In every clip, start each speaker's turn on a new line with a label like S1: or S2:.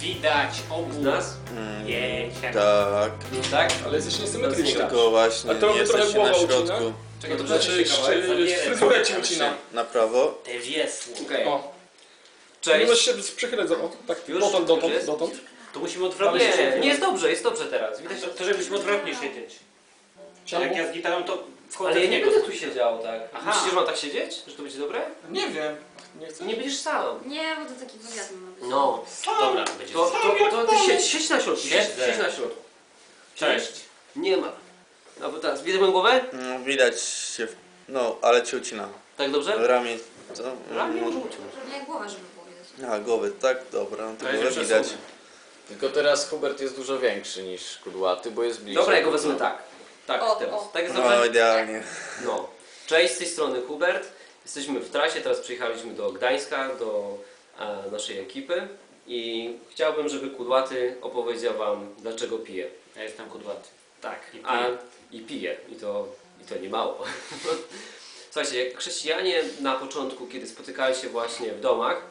S1: widać obu.
S2: Z nas?
S3: Mm,
S1: Nie,
S3: tak,
S2: Tak?
S4: Ale jesteś niesymetryczna.
S3: tylko właśnie
S4: A to
S3: nie
S4: trochę
S3: jesteście na
S4: głowa ucina?
S3: środku.
S2: Czekaj, to
S4: Znaczy, szczy- fryzurę ci ucina.
S3: Na prawo.
S1: Te wiesło.
S2: Okej.
S4: O,
S2: Cześć.
S4: możesz się przychylać, o, tak,
S2: Już?
S4: dotąd,
S2: Już
S4: dotąd,
S2: jest?
S4: dotąd.
S1: To musimy odwrotnie
S2: Nie,
S1: siedzieć.
S2: nie jest dobrze, jest dobrze teraz. Widać,
S1: To, to żebyśmy odwrotnie siedzieć.
S4: Czemu?
S1: Jak ja z gitarą to wchodzę
S2: Ale ja
S1: w
S2: nie
S1: niego.
S2: będę tu siedział, tak.
S1: Aha.
S2: Myślisz, że mam tak siedzieć? Że to będzie dobre?
S4: Nie wiem. Nie chcę?
S2: Nie będziesz sam.
S5: Nie, bo to taki wywiad ma być.
S2: No.
S1: Dobra, będzie
S2: To, to, to ty siedź, siedź na środku, siedź,
S1: Siedzę.
S2: siedź na środku.
S1: Cześć.
S2: Nie ma. No bo teraz, widzę moją głowę?
S3: No, widać się, w- no, ale cię ucina.
S2: Tak dobrze?
S3: Ramię, co?
S2: Ramię może uciąć.
S5: Nie głowa, żeby było widać.
S3: A, głowy, tak, dobra, no to głowę widać.
S6: Tylko teraz Hubert jest dużo większy niż Kudłaty, bo jest bliżej.
S2: Dobra, ja go wezmę tak. Tak,
S5: O,
S2: teraz.
S5: o.
S2: Tak jest
S3: No,
S2: dobrze?
S3: idealnie.
S2: No. Cześć, z tej strony Hubert. Jesteśmy w trasie, teraz przyjechaliśmy do Gdańska, do e, naszej ekipy i chciałbym, żeby Kudłaty opowiedział Wam, dlaczego pije.
S1: Ja jestem kudłaty.
S2: Tak,
S1: I
S2: a,
S1: pije.
S2: i pije. I to, I to nie mało. Słuchajcie, jak chrześcijanie na początku, kiedy spotykali się właśnie w domach,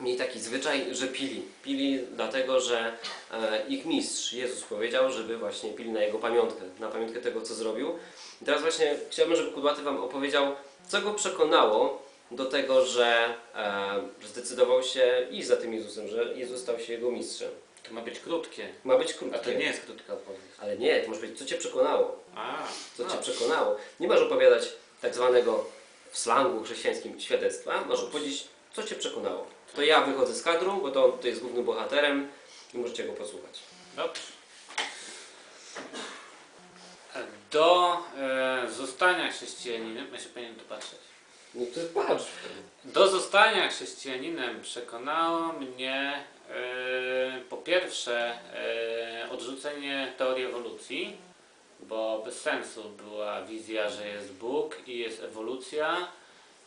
S2: mieli taki zwyczaj, że pili. Pili dlatego, że e, ich mistrz Jezus powiedział, żeby właśnie pili na jego pamiątkę, na pamiątkę tego, co zrobił. I teraz właśnie chciałbym, żeby Kudłaty Wam opowiedział, co go przekonało do tego, że, e, że zdecydował się iść za tym Jezusem, że Jezus stał się jego mistrzem.
S1: To ma być krótkie.
S2: Ma być krótkie.
S1: A to nie jest krótka odpowiedź.
S2: Ale nie, to może być, co Cię przekonało.
S1: A,
S2: Co
S1: no.
S2: Cię przekonało? Nie masz opowiadać tak zwanego w slangu chrześcijańskim świadectwa, masz opowiedzieć, co Cię przekonało. To ja wychodzę z kadru, bo to on tutaj jest głównym bohaterem i możecie go posłuchać.
S1: Dobrze. Do e, zostania chrześcijaninem, ja się powinien tu patrzeć.
S2: No to patrz.
S1: Do zostania chrześcijaninem przekonało mnie e, po pierwsze e, odrzucenie teorii ewolucji, bo bez sensu była wizja, że jest Bóg i jest ewolucja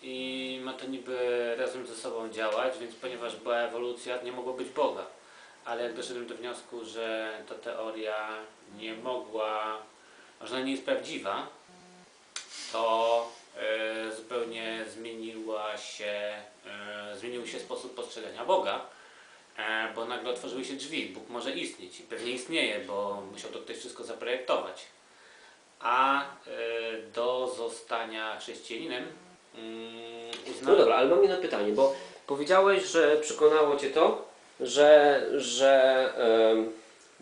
S1: i ma to niby razem ze sobą działać, więc ponieważ była ewolucja, nie mogło być Boga. Ale jak doszedłem do wniosku, że ta teoria nie mogła, że ona nie jest prawdziwa, to e, zupełnie zmieniła się, e, zmienił się sposób postrzegania Boga, e, bo nagle otworzyły się drzwi. Bóg może istnieć i pewnie istnieje, bo musiał to ktoś wszystko zaprojektować. A do zostania chrześcijaninem mm,
S2: No dobra, ale mam jedno pytanie, bo powiedziałeś, że przekonało Cię to, że, że, em,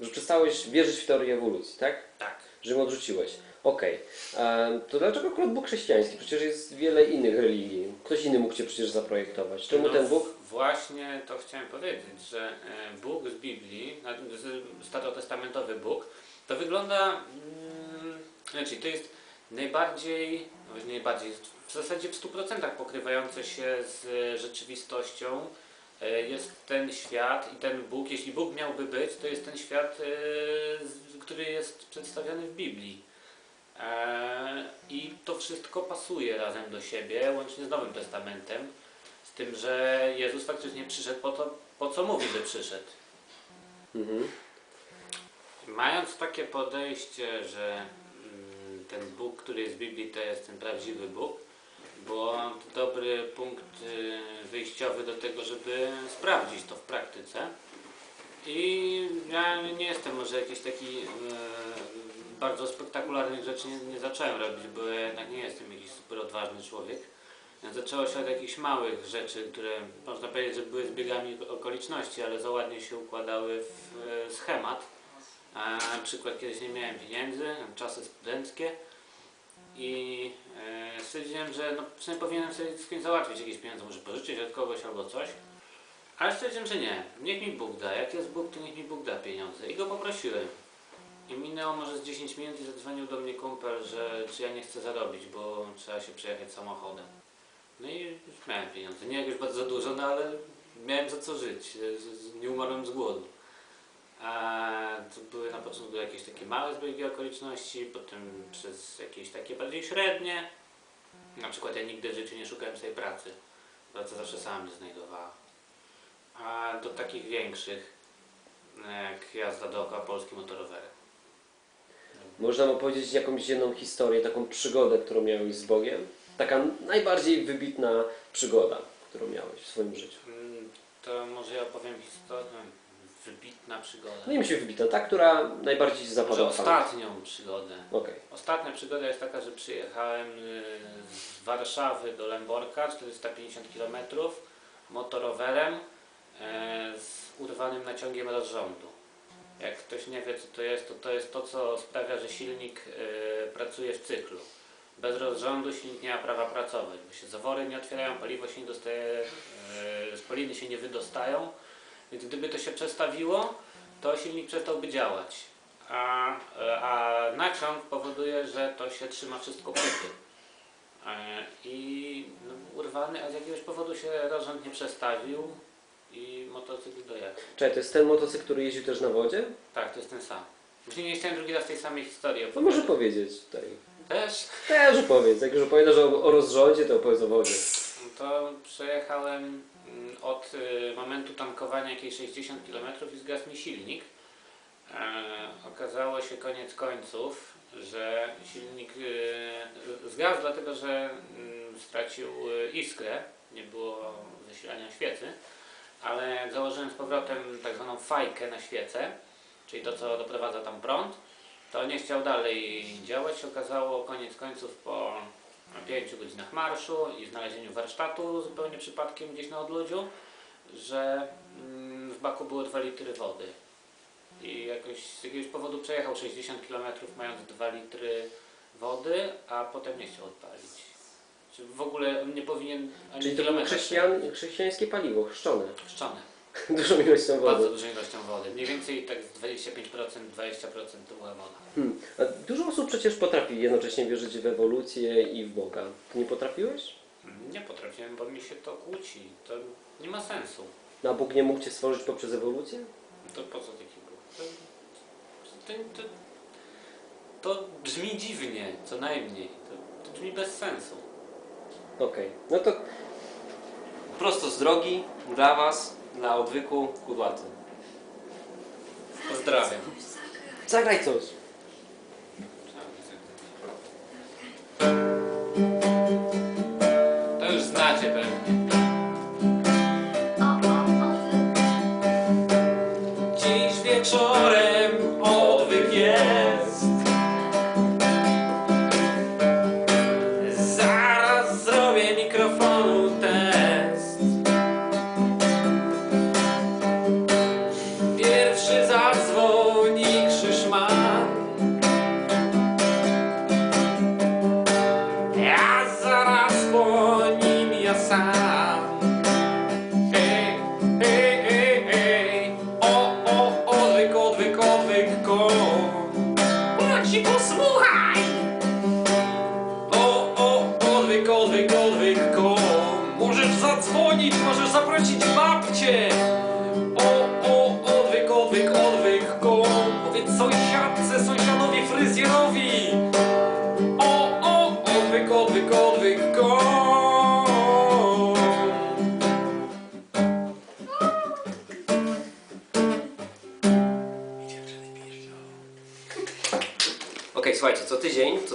S2: że przestałeś wierzyć w teorię ewolucji, tak?
S1: tak,
S2: Że ją odrzuciłeś. Okej. Em, To dlaczego akurat Bóg chrześcijański? Przecież jest wiele innych religii. Ktoś inny mógł Cię przecież zaprojektować. Czemu
S1: No,
S2: ten Bóg?
S1: Właśnie to chciałem powiedzieć, że e, Bóg z Biblii, na- z- starotestamentowy Bóg, to wygląda, mm, znaczy to jest najbardziej, no najbardziej, w zasadzie w 100% pokrywające się z rzeczywistością e, jest ten świat i ten Bóg, jeśli Bóg miałby być, to jest ten świat, e, który jest przedstawiony w Biblii. E, I to wszystko pasuje razem do siebie, łącznie z Nowym Testamentem. Z tym, że Jezus faktycznie przyszedł po to, po co mówi, że przyszedł.
S2: Mhm.
S1: Mając takie podejście, że ten Bóg, który jest w Biblii, to jest ten prawdziwy Bóg, było to dobry punkt y, wyjściowy do tego, żeby sprawdzić to w praktyce. I ja nie jestem może jakiś taki e, bardzo spektakularnych rzeczy nie, nie zacząłem robić, bo jednak nie jestem jakiś super odważny człowiek. Zaczęło się od jakichś małych rzeczy, które można powiedzieć, że były zbiegami okoliczności, ale za ładnie się układały w e, schemat. Na przykład kiedyś nie miałem pieniędzy, czasy studenckie i e, stwierdziłem, że no, sumie powinienem sobie skądś załatwić jakieś pieniądze, może pożyczyć od kogoś albo coś. Ale stwierdziłem, że nie, niech mi Bóg da. Jak jest Bóg, to niech mi Bóg da pieniądze. I go poprosiłem. I minęło może z 10 minut i zadzwonił do mnie kumpel, że czy ja nie chcę zarobić, bo trzeba się przejechać samochodem. No i już miałem pieniądze. Nie jakoś bardzo dużo, no ale miałem za co żyć. Z- z- Nie umarłem z głodu. To były jakieś takie małe zbiegi okoliczności, potem przez jakieś takie bardziej średnie. Na przykład ja nigdy w życiu nie szukałem sobie pracy. Praca zawsze sama mnie znajdowała. A do takich większych, jak jazda dookoła Polski motorowerem.
S2: Można nam opowiedzieć jakąś jedną historię, taką przygodę, którą miałeś z Bogiem? Taka najbardziej wybitna przygoda, którą miałeś w swoim życiu.
S1: Mm, To może ja opowiem historię. Wybitna przygoda.
S2: No i mi się wybita, ta, która najbardziej ci
S1: Może
S2: zapadła w pamięć.
S1: ostatnią przygodę.
S2: Okej.
S1: Ostatnia przygoda jest taka, że przyjechałem y, z Warszawy do Lęborka, 450 km, motorowerem e, z urwanym naciągiem rozrządu. Jak ktoś nie wie co to jest, to to jest to, co sprawia, że silnik e, pracuje w cyklu. Bez rozrządu silnik nie ma prawa pracować, bo się zawory nie otwierają, paliwo się nie dostaje, e, spaliny się nie wydostają. Więc gdyby to się przestawiło, to silnik przestałby działać. A, a naciąg powoduje, że to się trzyma wszystko kupy. E, I no, urwany, a z jakiegoś powodu się rozrząd nie przestawił i motocykl dojechał.
S2: Czekaj, to jest ten motocykl, który jeździł też na wodzie?
S1: Tak, to jest ten sam. Właśnie nie chciałem drugi raz tej samej historii
S2: To może
S1: opowiadać.
S2: powiedzieć tutaj.
S1: Też?
S2: Też opowiedz. Jak już opowiadasz o, o rozrządzie, to opowiedz o wodzie.
S1: To przejechałem od y, momentu tankowania jakieś 60 km i zgasł mi silnik. E, okazało się koniec końców, że silnik y, zgasł dlatego, że mm, stracił y, iskrę, nie było zasilania świecy, ale założyłem z powrotem tak zwaną fajkę na świecę, czyli to co doprowadza tam prąd, to nie chciał dalej działać. Okazało koniec końców po 5 godzinach marszu i znalezieniu warsztatu zupełnie przypadkiem gdzieś na odludziu, że mm, w baku były 2 litry wody. I jakoś z jakiegoś powodu przejechał 60 km mając 2 litry wody, a potem nie chciał odpalić. Czy w ogóle nie powinien ani
S2: Czyli to było
S1: kilometra
S2: chrześcijan, chrześcijańskie paliwo, chrzczone.
S1: Szczone.
S2: Dużą ilością
S1: Bardzo
S2: wody.
S1: dużą ilością wody. Mniej więcej tak z 25%, 20% to była woda.
S2: Hmm. A dużo osób przecież potrafi jednocześnie wierzyć w ewolucję i w Boga. Ty nie potrafiłeś?
S1: Nie potrafiłem, bo mi się to kłóci. To nie ma sensu.
S2: No, a Bóg nie mógł cię stworzyć poprzez ewolucję?
S1: To po co taki Bóg? To, to, to, to brzmi dziwnie, co najmniej. To, to brzmi bez sensu.
S2: Okej. No to prosto z drogi dla Was, dla odwyku kudłaty.
S1: Pozdrawiam.
S2: Zagraj coś. tego wyko. Bądź posłuchaj!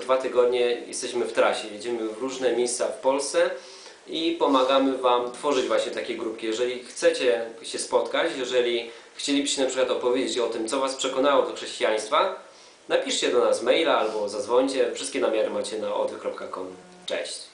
S2: Dwa tygodnie jesteśmy w trasie. Jedziemy w różne miejsca w Polsce i pomagamy Wam tworzyć właśnie takie grupki. Jeżeli chcecie się spotkać, jeżeli chcielibyście na przykład opowiedzieć o tym, co Was przekonało do chrześcijaństwa, napiszcie do nas maila albo zadzwońcie. Wszystkie namiary macie na odwyk.com. Cześć!